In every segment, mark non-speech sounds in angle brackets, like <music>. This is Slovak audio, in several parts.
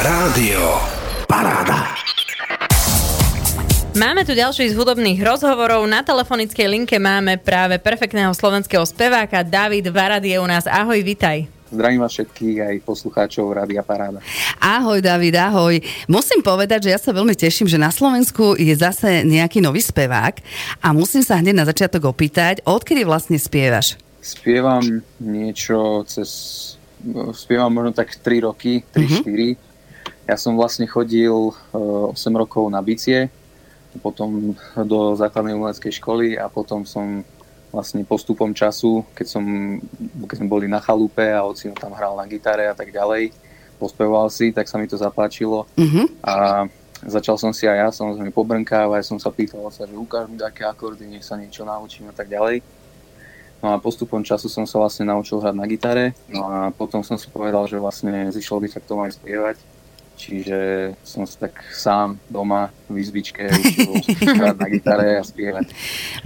Rádio Paráda. Máme tu ďalší z hudobných rozhovorov. Na telefonickej linke máme práve perfektného slovenského speváka David Varad je u nás. Ahoj, vitaj. Zdravím vás všetkých aj poslucháčov Rádia Paráda. Ahoj David, ahoj. Musím povedať, že ja sa veľmi teším, že na Slovensku je zase nejaký nový spevák a musím sa hneď na začiatok opýtať, odkedy vlastne spievaš? Spievam niečo cez... Spievam možno tak 3 roky, 3-4. Mm-hmm. Ja som vlastne chodil uh, 8 rokov na bicie, potom do základnej umeleckej školy a potom som vlastne postupom času, keď, som, keď sme boli na chalupe a ocino tam hral na gitare a tak ďalej, pospevoval si, tak sa mi to zapáčilo uh-huh. a začal som si aj ja samozrejme pobrnkávať, som sa pýtal sa, že ukáž mi také akordy, nech sa niečo naučím a tak ďalej. No a postupom času som sa vlastne naučil hrať na gitare, no a potom som si povedal, že vlastne zišlo by sa k tomu aj spievať Čiže som sa tak sám doma v izbičke učil na gitare a spievať.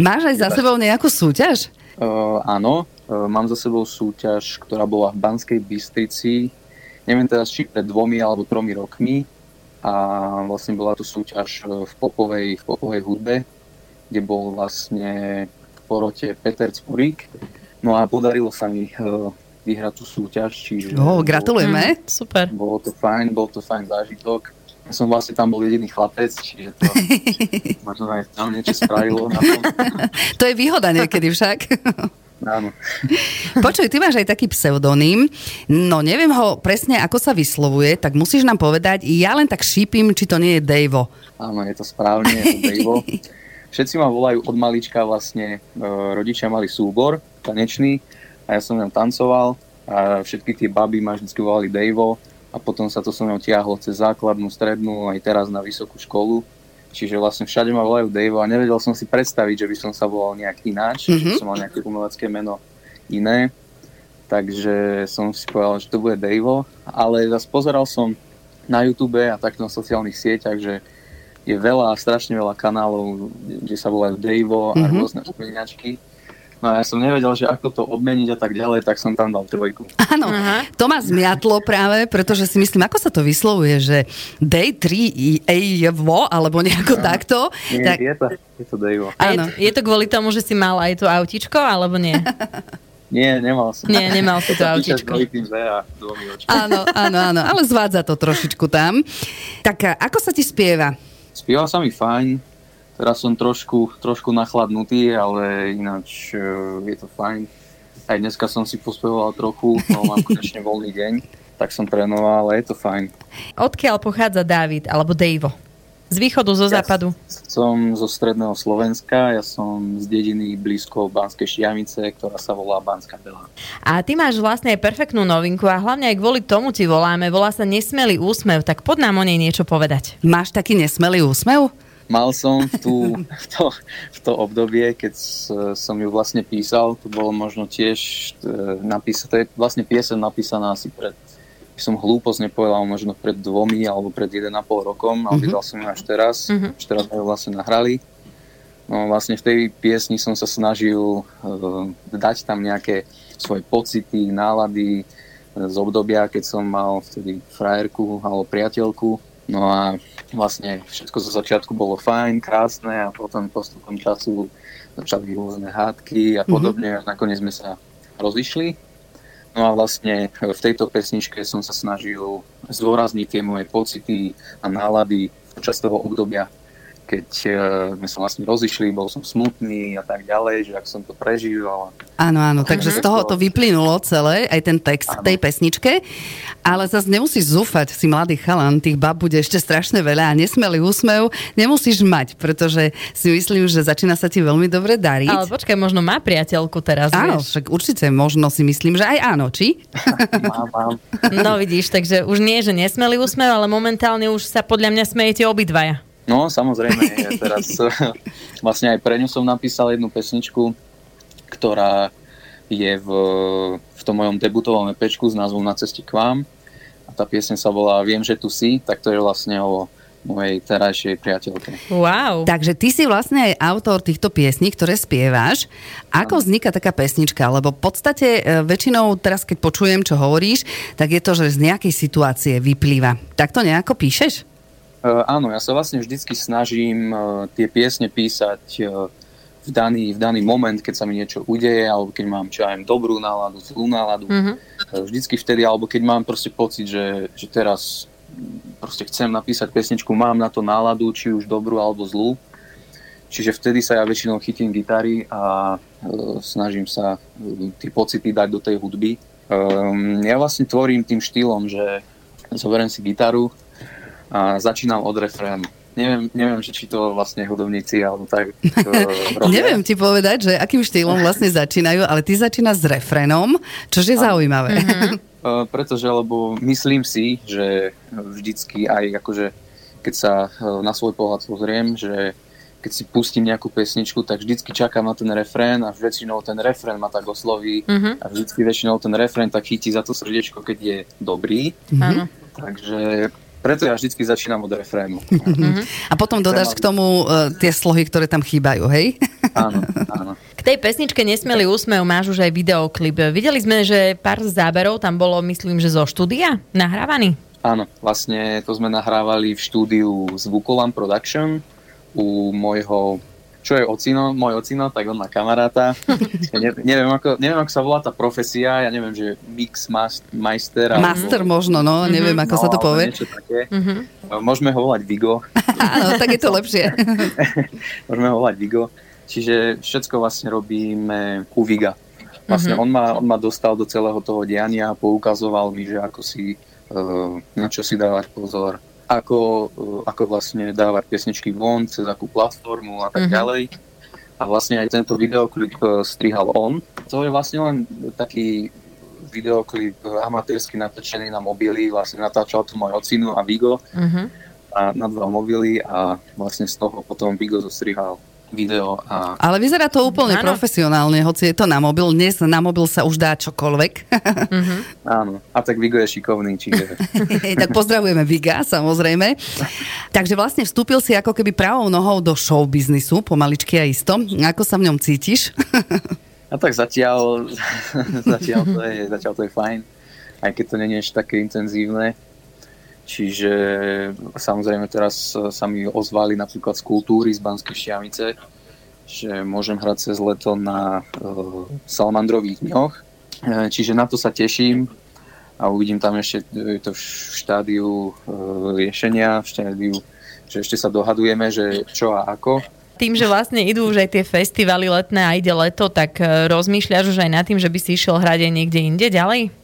Máš aj za sebou nejakú súťaž? Uh, áno, uh, mám za sebou súťaž, ktorá bola v Banskej Bystrici, neviem teraz, či pred dvomi alebo tromi rokmi a vlastne bola to súťaž v popovej, v popovej hudbe, kde bol vlastne v porote Peter Cpurík. No a podarilo sa mi uh, vyhrať tú súťaž. Čiže oh, gratulujeme. Mm, super. Bolo to fajn, bol to fajn zážitok. Ja som vlastne tam bol jediný chlapec, čiže to <laughs> možno aj tam niečo spravilo na tom. <laughs> to je výhoda niekedy však. Áno. Počuj, ty máš aj taký pseudonym, no neviem ho presne, ako sa vyslovuje, tak musíš nám povedať, ja len tak šípim, či to nie je Dejvo. Áno, je to správne, je to Dejvo. <laughs> Všetci ma volajú od malička vlastne, e, rodičia mali súbor tanečný, a ja som ňom tancoval a všetky tie baby ma vždy volali Davo a potom sa to so mnou tiahlo cez základnú, strednú aj teraz na vysokú školu. Čiže vlastne všade ma volajú Davo a nevedel som si predstaviť, že by som sa volal nejak ináč, mm-hmm. že som mal nejaké umelecké meno iné. Takže som si povedal, že to bude Davo, ale zase pozeral som na YouTube a takto na sociálnych sieťach, že je veľa, strašne veľa kanálov, kde sa volajú Davo a mm-hmm. rôzne spomínačky No a ja som nevedel, že ako to obmeniť a tak ďalej, tak som tam dal trojku. Áno, Aha. to ma zmiatlo práve, pretože si myslím, ako sa to vyslovuje, že day 3 vo alebo nejako Aha. takto. Nie, tak... je to, je to Dejvo. Áno. Je, je to kvôli tomu, že si mal aj to autičko, alebo nie? <laughs> Nie, nemal som. Nie, nemal si to autičko. Áno, áno, áno, ale zvádza to trošičku tam. Tak ako sa ti spieva? Spieva sa mi fajn, Teraz som trošku, trošku nachladnutý, ale ináč uh, je to fajn. Aj dneska som si pospevoval trochu, no mám <laughs> konečne voľný deň, tak som trénoval, ale je to fajn. Odkiaľ pochádza David alebo Dejvo? Z východu, zo ja západu? Som zo stredného Slovenska, ja som z dediny blízko Banskej Štiavnice, ktorá sa volá Banská Bela. A ty máš vlastne aj perfektnú novinku a hlavne aj kvôli tomu ti voláme. Volá sa Nesmelý úsmev, tak pod nám o nej niečo povedať. Máš taký nesmelý úsmev? Mal som v, tú, v, to, v to obdobie, keď som ju vlastne písal, to bolo možno tiež e, napísané, to je vlastne piesen napísaná asi pred, by som hlúposť nepovedal, možno pred dvomi alebo pred 1,5 rokom, ale mm-hmm. som ju až teraz, mm-hmm. až teraz sme ju vlastne nahrali. No vlastne v tej piesni som sa snažil uh, dať tam nejaké svoje pocity, nálady z obdobia, keď som mal vtedy frajerku alebo priateľku. No a vlastne všetko zo začiatku bolo fajn, krásne a potom postupom času začali rôzne hádky a mhm. podobne mm-hmm. a nakoniec sme sa rozišli. No a vlastne v tejto pesničke som sa snažil zdôrazniť tie moje pocity a nálady počas toho obdobia, keď sme sa vlastne rozišli, bol som smutný a tak ďalej, že ak som to prežíval. Áno, áno, takže z toho to vyplynulo celé, aj ten text áno. tej pesničke, ale zase nemusíš zúfať, si mladý chalan, tých bab bude ešte strašne veľa a nesmelý úsmev nemusíš mať, pretože si myslím, že začína sa ti veľmi dobre dariť. Ale počkaj, možno má priateľku teraz, Áno, vieš. však určite možno si myslím, že aj áno, či? <laughs> mám, mám. No vidíš, takže už nie, že nesmelý úsmev, ale momentálne už sa podľa mňa smejete obidvaja. No, samozrejme, ja <laughs> teraz vlastne aj pre ňu som napísal jednu pesničku, ktorá je v, v tom mojom debutovom EPčku s názvom Na ceste k vám. A tá piesň sa volá Viem, že tu si, tak to je vlastne o mojej terajšej priateľke. Wow. Takže ty si vlastne aj autor týchto piesní, ktoré spievaš. Ako vzniká taká pesnička? Lebo v podstate e, väčšinou teraz, keď počujem, čo hovoríš, tak je to, že z nejakej situácie vyplýva. Tak to nejako píšeš? Uh, áno, ja sa vlastne vždycky snažím uh, tie piesne písať uh, v, daný, v daný moment, keď sa mi niečo udeje, alebo keď mám čo aj dobrú náladu, zlú náladu. Mm-hmm. Vždycky vtedy, alebo keď mám proste pocit, že, že teraz proste chcem napísať pesničku, mám na to náladu, či už dobrú alebo zlú. Čiže vtedy sa ja väčšinou chytím gitary a e, snažím sa e, tie pocity dať do tej hudby. Um, ja vlastne tvorím tým štýlom, že zoberiem si gitaru a začínam od refrénu. Neviem, neviem že či to vlastne hudobníci alebo tak <laughs> Neviem ti povedať, že akým štýlom vlastne začínajú, ale ty začínaš s refrénom, čo je zaujímavé. Mm-hmm. Uh, <laughs> pretože, lebo myslím si, že vždycky aj akože, keď sa uh, na svoj pohľad pozriem, že keď si pustím nejakú pesničku, tak vždycky čakám na ten refrén a väčšinou ten refrén ma tak osloví mm-hmm. a vždycky väčšinou ten refrén tak chytí za to srdiečko, keď je dobrý. Mm-hmm. Takže preto ja vždycky začínam od refrénu. Mm-hmm. <laughs> A potom dodáš k tomu uh, tie slohy, ktoré tam chýbajú, hej? Áno, áno. K tej pesničke Nesmelý úsmev máš už aj videoklip. Videli sme, že pár záberov tam bolo, myslím, že zo štúdia nahrávaný? Áno, vlastne to sme nahrávali v štúdiu Zvukolam Production u môjho čo je ocino, môj ocino, tak on má kamaráta. <laughs> Ja ne, neviem, ako, neviem, ako sa volá tá profesia, ja neviem, že mix master. Alebo... Master možno, no, neviem, ako no, sa to povie. Také. Mm-hmm. Môžeme ho volať Vigo. Áno, tak je to lepšie. <laughs> Môžeme ho volať Vigo. Čiže všetko vlastne robíme u Viga. Vlastne mm-hmm. on, ma, on ma dostal do celého toho diania a poukazoval mi, že ako si, uh, na čo si dávať pozor, ako, uh, ako vlastne dávať piesničky von, cez akú platformu a tak mm-hmm. ďalej. A vlastne aj tento videoklip uh, strihal on. To je vlastne len taký videoklip amatérsky natočený na mobily, vlastne natáčal to môj ocinu a Vigo mm-hmm. a na dva mobily a vlastne z toho potom Vigo zostrihal video. A... Ale vyzerá to úplne ano. profesionálne, hoci je to na mobil. Dnes na mobil sa už dá čokoľvek. Uh-huh. Áno, a tak Vigo je šikovný, čiže... <laughs> tak pozdravujeme Viga, samozrejme. Takže vlastne vstúpil si ako keby pravou nohou do show biznisu, pomaličky a isto. Ako sa v ňom cítiš? <laughs> a tak zatiaľ, <laughs> zatiaľ, to je, zatiaľ to je fajn, aj keď to nie je také intenzívne. Čiže samozrejme teraz sa mi ozvali napríklad z kultúry z Banskej Štiamice, že môžem hrať cez leto na uh, Salamandrových dňoch. Uh, čiže na to sa teším a uvidím tam ešte to v štádiu riešenia, v štádiu, že ešte sa dohadujeme, že čo a ako. Tým, že vlastne idú už aj tie festivaly letné a ide leto, tak rozmýšľaš už aj nad tým, že by si išiel hrať aj niekde inde ďalej?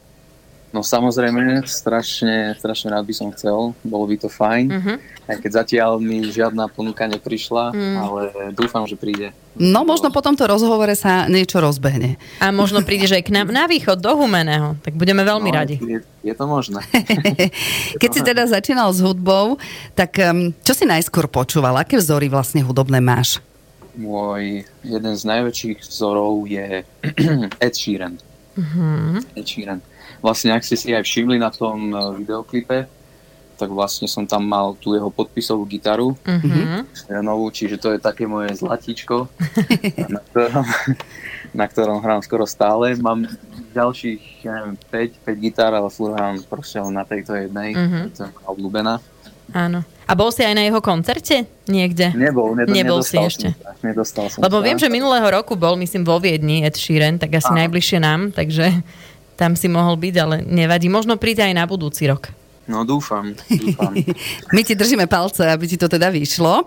No samozrejme, strašne, strašne rád by som chcel, bolo by to fajn, uh-huh. aj keď zatiaľ mi žiadna ponuka neprišla, uh-huh. ale dúfam, že príde. No možno po tomto rozhovore sa niečo rozbehne. A možno prídeš aj k nám na východ, do Humeného, tak budeme veľmi no, radi. Je, je to možné. <laughs> keď si teda začínal s hudbou, tak čo si najskôr počúval? Aké vzory vlastne hudobné máš? Môj jeden z najväčších vzorov je <clears throat> Ed Sheeran. Uh-huh. Ed Sheeran vlastne ak ste si aj všimli na tom e, videoklipe, tak vlastne som tam mal tú jeho podpisovú gitaru mm-hmm. novú, čiže to je také moje zlatíčko, na, ktorom, <laughs> na ktorom hrám skoro stále. Mám ďalších, ja neviem, 5, 5 gitár, ale furt hrám proste na tejto jednej, mm-hmm. to je obľúbená. Áno. A bol si aj na jeho koncerte niekde? Nebol, nedo, Nebol si ešte. Som, nedostal som Lebo sa. viem, že minulého roku bol, myslím, vo Viedni Ed Sheeran, tak asi Áno. najbližšie nám, takže tam si mohol byť, ale nevadí. Možno príde aj na budúci rok. No dúfam, dúfam. <laughs> My ti držíme palce, aby ti to teda vyšlo.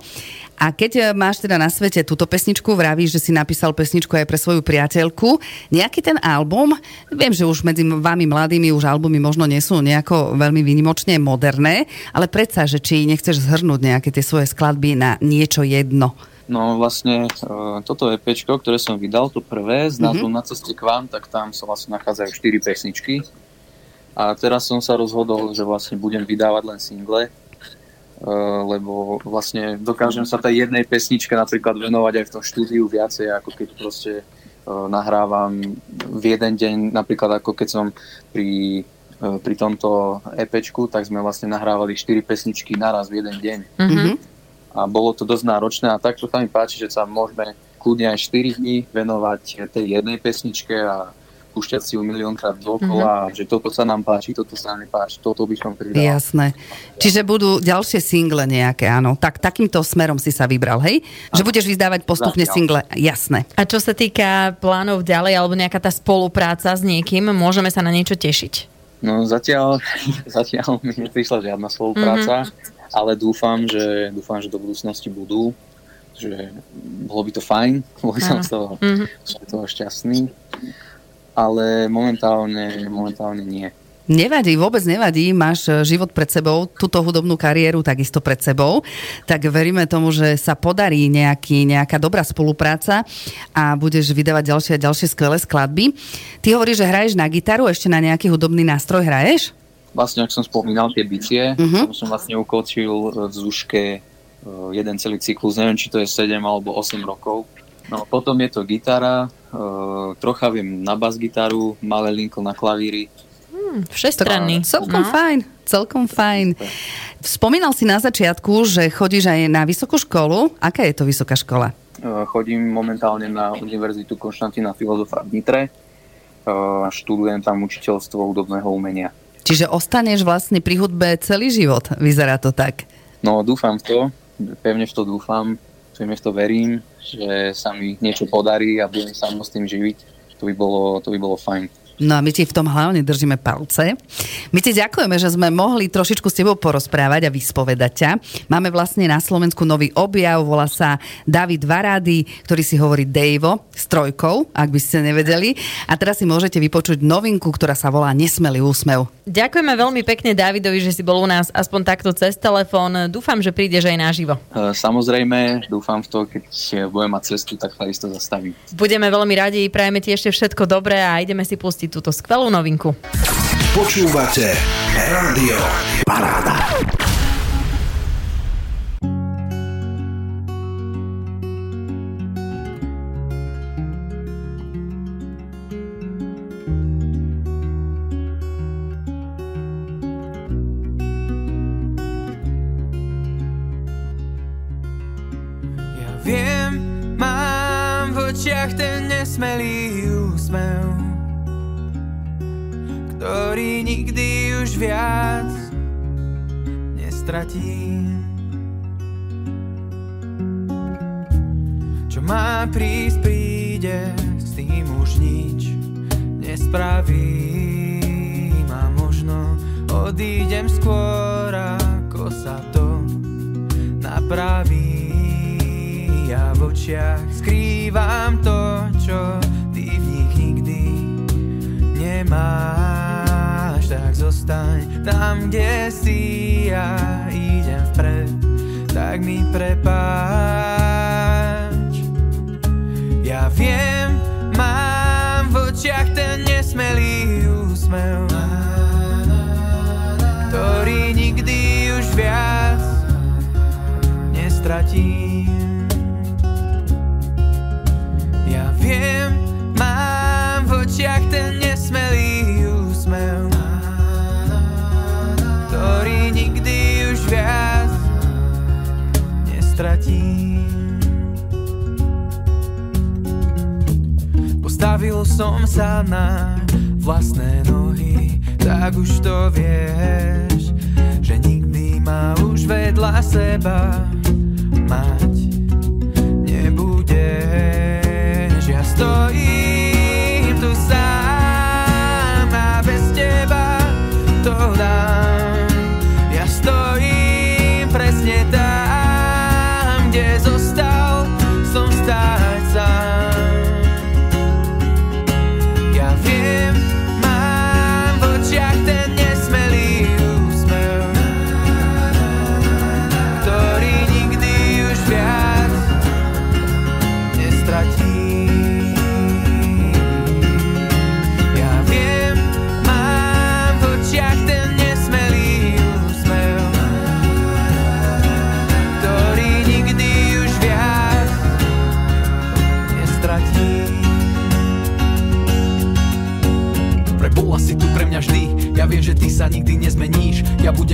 A keď e, máš teda na svete túto pesničku, vravíš, že si napísal pesničku aj pre svoju priateľku, nejaký ten album, viem, že už medzi vami mladými už albumy možno nie sú nejako veľmi vynimočne moderné, ale predsa, že či nechceš zhrnúť nejaké tie svoje skladby na niečo jedno. No vlastne uh, toto pečko, ktoré som vydal, to prvé, s názvom mm-hmm. Na ceste k vám, tak tam sa vlastne nachádzajú 4 pesničky. A teraz som sa rozhodol, že vlastne budem vydávať len single, uh, lebo vlastne dokážem sa tej jednej pesničke napríklad venovať aj v tom štúdiu viacej, ako keď proste uh, nahrávam v jeden deň, napríklad ako keď som pri pri tomto EPčku, tak sme vlastne nahrávali 4 pesničky naraz v jeden deň. Mhm. A bolo to dosť náročné a takto sa mi páči, že sa môžeme kľudne aj 4 dní venovať tej jednej pesničke a púšťať si ju miliónkrát dokola, mm-hmm. že toto sa nám páči, toto sa nám nepáči, toto by som pridal. Jasné. Čiže budú ďalšie single nejaké, áno. Tak takýmto smerom si sa vybral, hej? Že budeš vyzdávať postupne Zatiaľ. single, jasné. A čo sa týka plánov ďalej, alebo nejaká tá spolupráca s niekým, môžeme sa na niečo tešiť? No zatiaľ, <laughs> zatiaľ mi neprišla žiadna spolupráca, mm-hmm. ale dúfam, že, dúfam, že do budúcnosti budú že bolo by to fajn, <laughs> bol by som z toho, Mhm. z toho šťastný, ale momentálne, momentálne nie. Nevadí, vôbec nevadí, máš e, život pred sebou, túto hudobnú kariéru takisto pred sebou, tak veríme tomu, že sa podarí nejaký, nejaká dobrá spolupráca a budeš vydávať ďalšie a ďalšie skvelé skladby. Ty hovoríš, že hraješ na gitaru, ešte na nejaký hudobný nástroj hraješ? Vlastne, ak som spomínal tie bicie, uh-huh. som vlastne ukočil v Zuške e, jeden celý cyklus, neviem, či to je 7 alebo 8 rokov. No potom je to gitara, e, trocha viem na bas-gitaru, malé linko na klavíry. Hm, všestranný. Celkom no. fajn, celkom fajn. Spomínal si na začiatku, že chodíš aj na vysokú školu. Aká je to vysoká škola? E, Chodím momentálne na Univerzitu Konštantína Filozofa v Nitre. E, Študujem tam učiteľstvo hudobného umenia. Čiže ostaneš vlastne pri hudbe celý život, vyzerá to tak. No dúfam v to, pevne v to dúfam, pevne v to verím, že sa mi niečo podarí a budem sa s tým živiť. To by bolo, to by bolo fajn. No a my ti v tom hlavne držíme palce. My ti ďakujeme, že sme mohli trošičku s tebou porozprávať a vyspovedať ťa. Máme vlastne na Slovensku nový objav, volá sa David Varády, ktorý si hovorí Dejvo s trojkou, ak by ste nevedeli. A teraz si môžete vypočuť novinku, ktorá sa volá Nesmelý úsmev. Ďakujeme veľmi pekne Davidovi, že si bol u nás aspoň takto cez telefón. Dúfam, že prídeš aj naživo. E, Samozrejme, dúfam v to, keď budem mať cestu, tak sa isto zastavím. Budeme veľmi radi, prajeme ti ešte všetko dobré a ideme si pustiť túto skvelú novinku. Počúvate Rádio Paráda. Ja viem, mám v očiach ten nesmelý úsmev, ktorý nikdy už viac nestratím. Čo má prísť, príde, s tým už nič nespravím a možno odídem skôr, ako sa to napraví. Ja v očiach skrývam to, čo ty v nich nikdy nemáš. Tak zostaň tam, kde si ja idem vpred, tak mi prepáč. Ja viem, mám v očiach ten nesmelý úsmev, ktorý nikdy už viac nestratím. Som sa na vlastné nohy, tak už to vieš, že nikdy ma už vedľa seba mať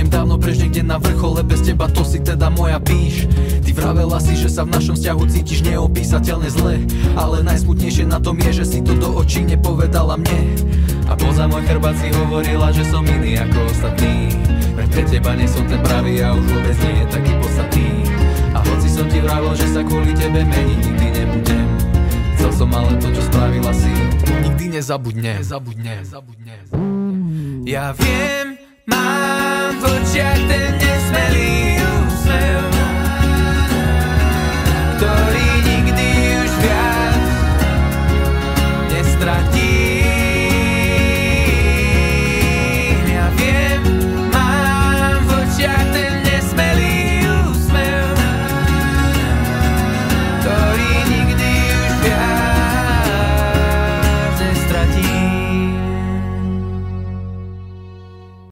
Budem dávno prež niekde na vrchole Bez teba to si teda moja píš. Ty vravela si, že sa v našom vzťahu cítiš neopísateľne zle Ale najsmutnejšie na tom je, že si to do očí nepovedala mne. A poza môj chrbát si hovorila, že som iný ako ostatní. Pre teba nie som ten pravý a už vôbec nie je taký podstatný. A hoci som ti vravil, že sa kvôli tebe meniť nikdy nebudem Chcel som ale to, čo spravila si Nikdy nezabudne, nezabudne, nezabudne. Ja viem, mám v očiach